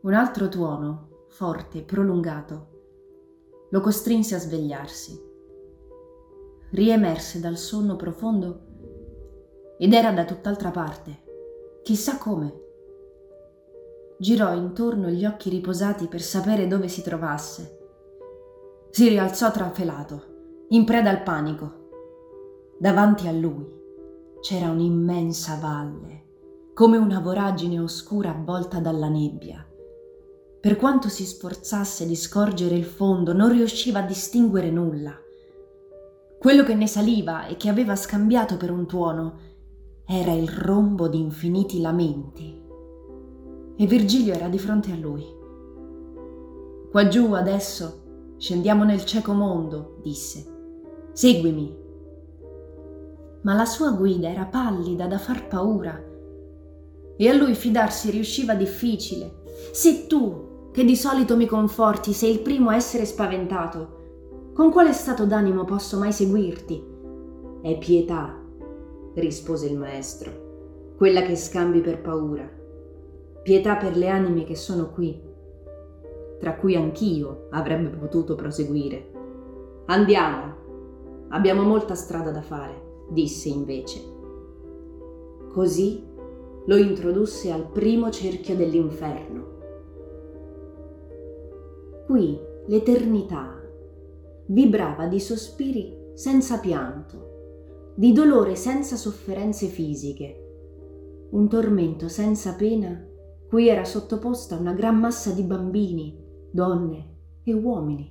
Un altro tuono, forte, prolungato, lo costrinse a svegliarsi. Riemerse dal sonno profondo ed era da tutt'altra parte, chissà come. Girò intorno gli occhi riposati per sapere dove si trovasse. Si rialzò trafelato, in preda al panico. Davanti a lui c'era un'immensa valle, come una voragine oscura avvolta dalla nebbia. Per quanto si sforzasse di scorgere il fondo, non riusciva a distinguere nulla. Quello che ne saliva e che aveva scambiato per un tuono era il rombo di infiniti lamenti. E Virgilio era di fronte a lui. Qua giù adesso scendiamo nel cieco mondo, disse. Seguimi. Ma la sua guida era pallida da far paura e a lui fidarsi riusciva difficile. Se tu, che di solito mi conforti, sei il primo a essere spaventato, con quale stato d'animo posso mai seguirti? È pietà, rispose il maestro, quella che scambi per paura. Pietà per le anime che sono qui, tra cui anch'io avrebbe potuto proseguire. Andiamo, abbiamo molta strada da fare, disse invece. Così lo introdusse al primo cerchio dell'inferno. Qui l'eternità vibrava di sospiri senza pianto, di dolore senza sofferenze fisiche, un tormento senza pena cui era sottoposta una gran massa di bambini, donne e uomini.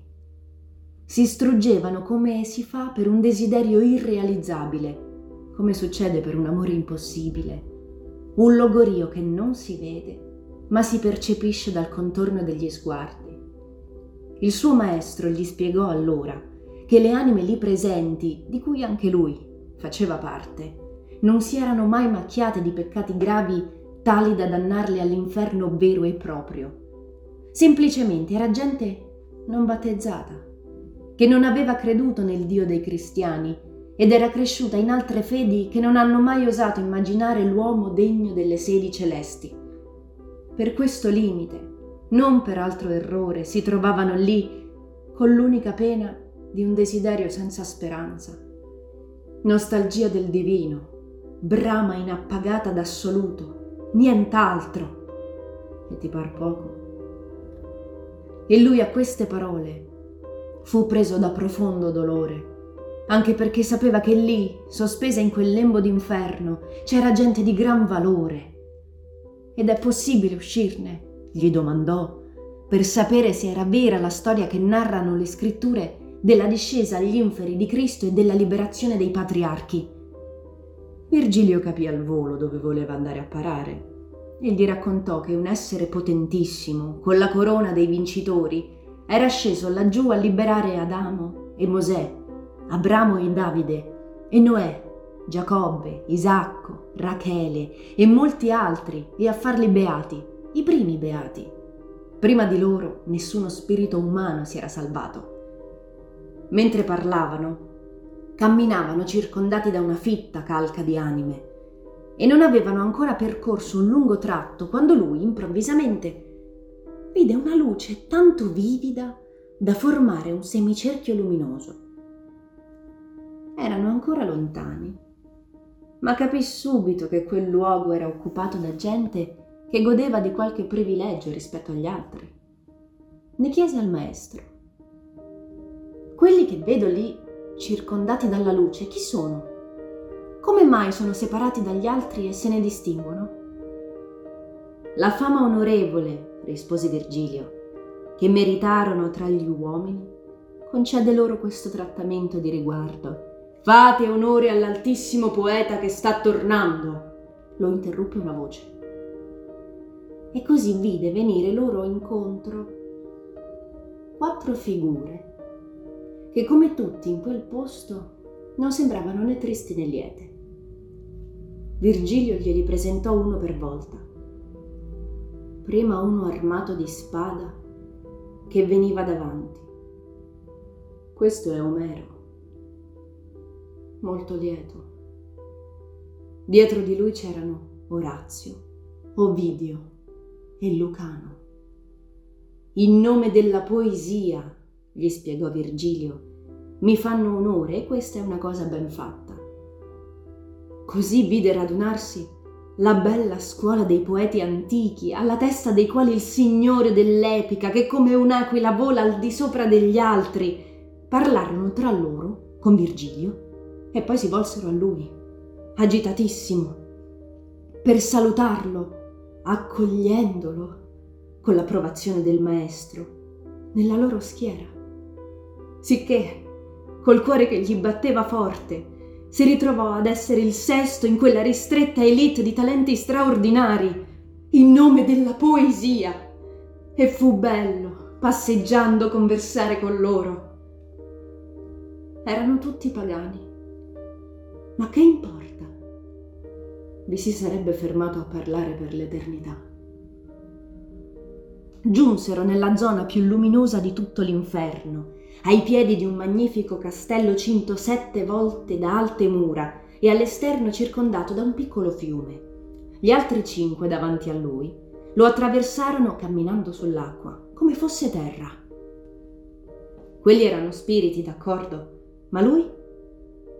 Si struggevano come si fa per un desiderio irrealizzabile, come succede per un amore impossibile un logorio che non si vede, ma si percepisce dal contorno degli sguardi. Il suo maestro gli spiegò allora che le anime lì presenti, di cui anche lui faceva parte, non si erano mai macchiate di peccati gravi tali da dannarle all'inferno vero e proprio. Semplicemente era gente non battezzata, che non aveva creduto nel Dio dei cristiani ed era cresciuta in altre fedi che non hanno mai osato immaginare l'uomo degno delle sedi celesti. Per questo limite, non per altro errore, si trovavano lì con l'unica pena di un desiderio senza speranza. Nostalgia del divino, brama inappagata d'assoluto, nient'altro. E ti par poco? E lui a queste parole fu preso da profondo dolore anche perché sapeva che lì, sospesa in quel lembo d'inferno, c'era gente di gran valore. Ed è possibile uscirne? Gli domandò, per sapere se era vera la storia che narrano le scritture della discesa agli inferi di Cristo e della liberazione dei patriarchi. Virgilio capì al volo dove voleva andare a parare e gli raccontò che un essere potentissimo, con la corona dei vincitori, era sceso laggiù a liberare Adamo e Mosè Abramo e Davide, e Noè, Giacobbe, Isacco, Rachele e molti altri e a farli beati, i primi beati. Prima di loro nessuno spirito umano si era salvato. Mentre parlavano, camminavano circondati da una fitta calca di anime e non avevano ancora percorso un lungo tratto quando lui improvvisamente vide una luce tanto vivida da formare un semicerchio luminoso erano ancora lontani, ma capì subito che quel luogo era occupato da gente che godeva di qualche privilegio rispetto agli altri. Ne chiese al maestro. Quelli che vedo lì, circondati dalla luce, chi sono? Come mai sono separati dagli altri e se ne distinguono? La fama onorevole, rispose Virgilio, che meritarono tra gli uomini, concede loro questo trattamento di riguardo Fate onore all'altissimo poeta che sta tornando, lo interruppe una voce. E così vide venire loro incontro quattro figure che come tutti in quel posto non sembravano né tristi né liete. Virgilio glieli presentò uno per volta. Prima uno armato di spada che veniva davanti. Questo è Omero molto lieto. Dietro di lui c'erano Orazio, Ovidio e Lucano. in nome della poesia, gli spiegò Virgilio, mi fanno onore e questa è una cosa ben fatta. Così vide radunarsi la bella scuola dei poeti antichi, alla testa dei quali il signore dell'epica, che come un'aquila vola al di sopra degli altri, parlarono tra loro con Virgilio e poi si volsero a lui, agitatissimo, per salutarlo, accogliendolo con l'approvazione del maestro nella loro schiera. Sicché, col cuore che gli batteva forte, si ritrovò ad essere il sesto in quella ristretta elite di talenti straordinari, in nome della poesia. E fu bello, passeggiando, conversare con loro. Erano tutti pagani. Ma che importa? Vi si sarebbe fermato a parlare per l'eternità. Giunsero nella zona più luminosa di tutto l'inferno ai piedi di un magnifico castello cinto sette volte da alte mura e all'esterno circondato da un piccolo fiume. Gli altri cinque davanti a lui lo attraversarono camminando sull'acqua, come fosse terra. Quelli erano spiriti, d'accordo, ma lui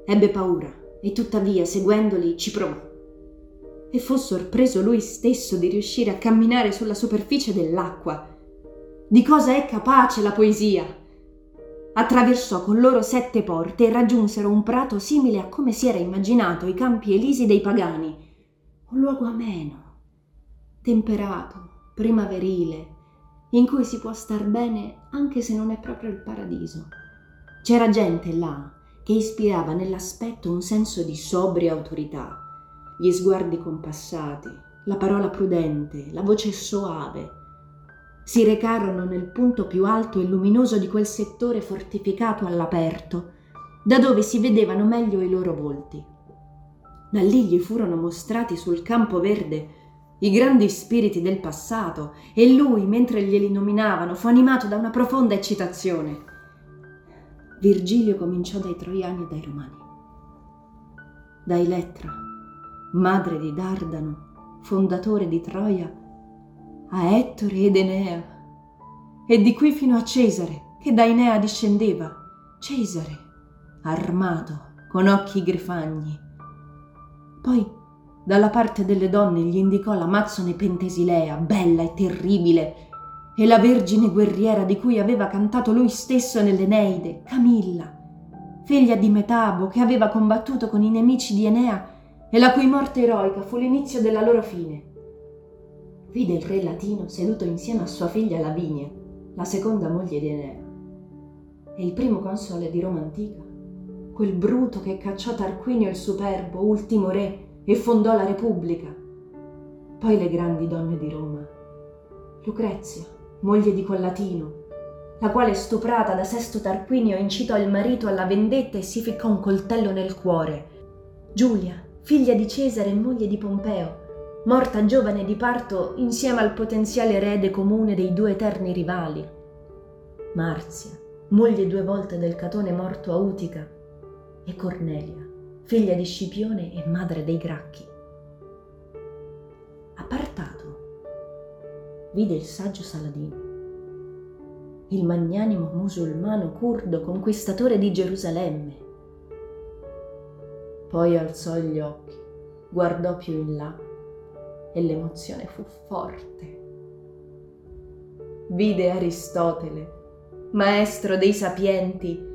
ebbe paura e tuttavia, seguendoli, ci provò. E fu sorpreso lui stesso di riuscire a camminare sulla superficie dell'acqua. Di cosa è capace la poesia? attraversò con loro sette porte e raggiunsero un prato simile a come si era immaginato i campi elisi dei pagani, un luogo ameno, temperato, primaverile, in cui si può star bene anche se non è proprio il paradiso. C'era gente là che ispirava nell'aspetto un senso di sobria autorità, gli sguardi compassati, la parola prudente, la voce soave, si recarono nel punto più alto e luminoso di quel settore fortificato all'aperto, da dove si vedevano meglio i loro volti. Da lì gli furono mostrati sul campo verde i grandi spiriti del passato e lui, mentre glieli nominavano, fu animato da una profonda eccitazione. Virgilio cominciò dai Troiani e dai Romani, da Elettra, madre di Dardano, fondatore di Troia, a Ettore ed Enea, e di qui fino a Cesare, che da Enea discendeva, Cesare, armato, con occhi grifagni. Poi, dalla parte delle donne, gli indicò l'Amazzone Pentesilea, bella e terribile, e la Vergine guerriera di cui aveva cantato lui stesso nell'Eneide, Camilla, figlia di Metabo, che aveva combattuto con i nemici di Enea e la cui morte eroica fu l'inizio della loro fine vide il re latino seduto insieme a sua figlia Lavinia, la seconda moglie di Enea, e il primo console di Roma antica, quel bruto che cacciò Tarquinio il superbo, ultimo re, e fondò la Repubblica. Poi le grandi donne di Roma. Lucrezia, moglie di quel latino, la quale stuprata da Sesto Tarquinio incitò il marito alla vendetta e si ficcò un coltello nel cuore. Giulia, figlia di Cesare e moglie di Pompeo, morta giovane di parto insieme al potenziale erede comune dei due eterni rivali. Marzia, moglie due volte del Catone morto a Utica, e Cornelia, figlia di Scipione e madre dei Gracchi. Appartato, vide il saggio Saladino, il magnanimo musulmano curdo conquistatore di Gerusalemme. Poi alzò gli occhi, guardò più in là e l'emozione fu forte. Vide Aristotele, maestro dei sapienti,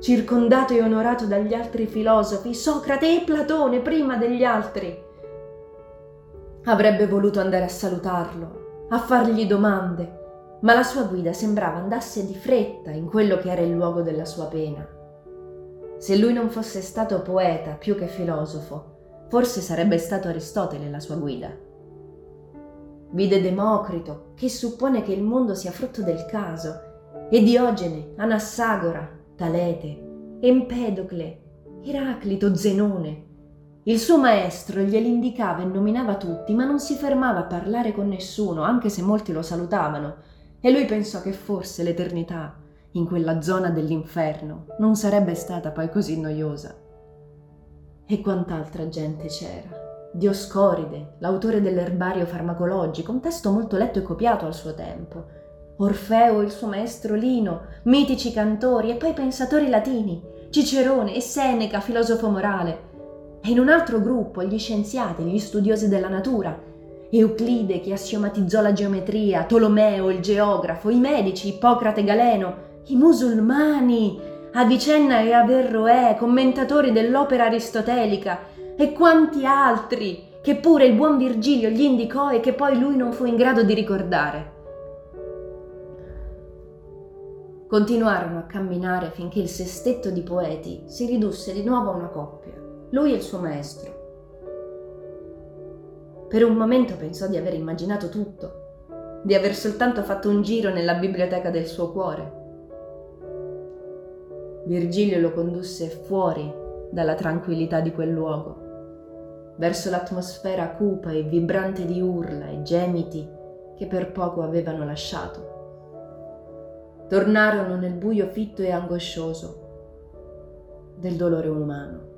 circondato e onorato dagli altri filosofi, Socrate e Platone prima degli altri. Avrebbe voluto andare a salutarlo, a fargli domande, ma la sua guida sembrava andasse di fretta in quello che era il luogo della sua pena. Se lui non fosse stato poeta più che filosofo, forse sarebbe stato Aristotele la sua guida. Vide Democrito, che suppone che il mondo sia frutto del caso, e Diogene, Anassagora, Talete, Empedocle, Eraclito, Zenone. Il suo maestro glieli indicava e nominava tutti, ma non si fermava a parlare con nessuno, anche se molti lo salutavano, e lui pensò che forse l'eternità, in quella zona dell'inferno, non sarebbe stata poi così noiosa. E quant'altra gente c'era Dioscoride, l'autore dell'erbario farmacologico, un testo molto letto e copiato al suo tempo, Orfeo e il suo maestro Lino, mitici cantori e poi pensatori latini, Cicerone e Seneca, filosofo morale. E in un altro gruppo gli scienziati, gli studiosi della natura, Euclide che assiomatizzò la geometria, Tolomeo il geografo, i medici, Ippocrate Galeno, i musulmani, Avicenna e Averroè, commentatori dell'opera aristotelica, e quanti altri che pure il buon Virgilio gli indicò e che poi lui non fu in grado di ricordare. Continuarono a camminare finché il sestetto di poeti si ridusse di nuovo a una coppia, lui e il suo maestro. Per un momento pensò di aver immaginato tutto, di aver soltanto fatto un giro nella biblioteca del suo cuore. Virgilio lo condusse fuori dalla tranquillità di quel luogo, verso l'atmosfera cupa e vibrante di urla e gemiti che per poco avevano lasciato. Tornarono nel buio fitto e angoscioso del dolore umano.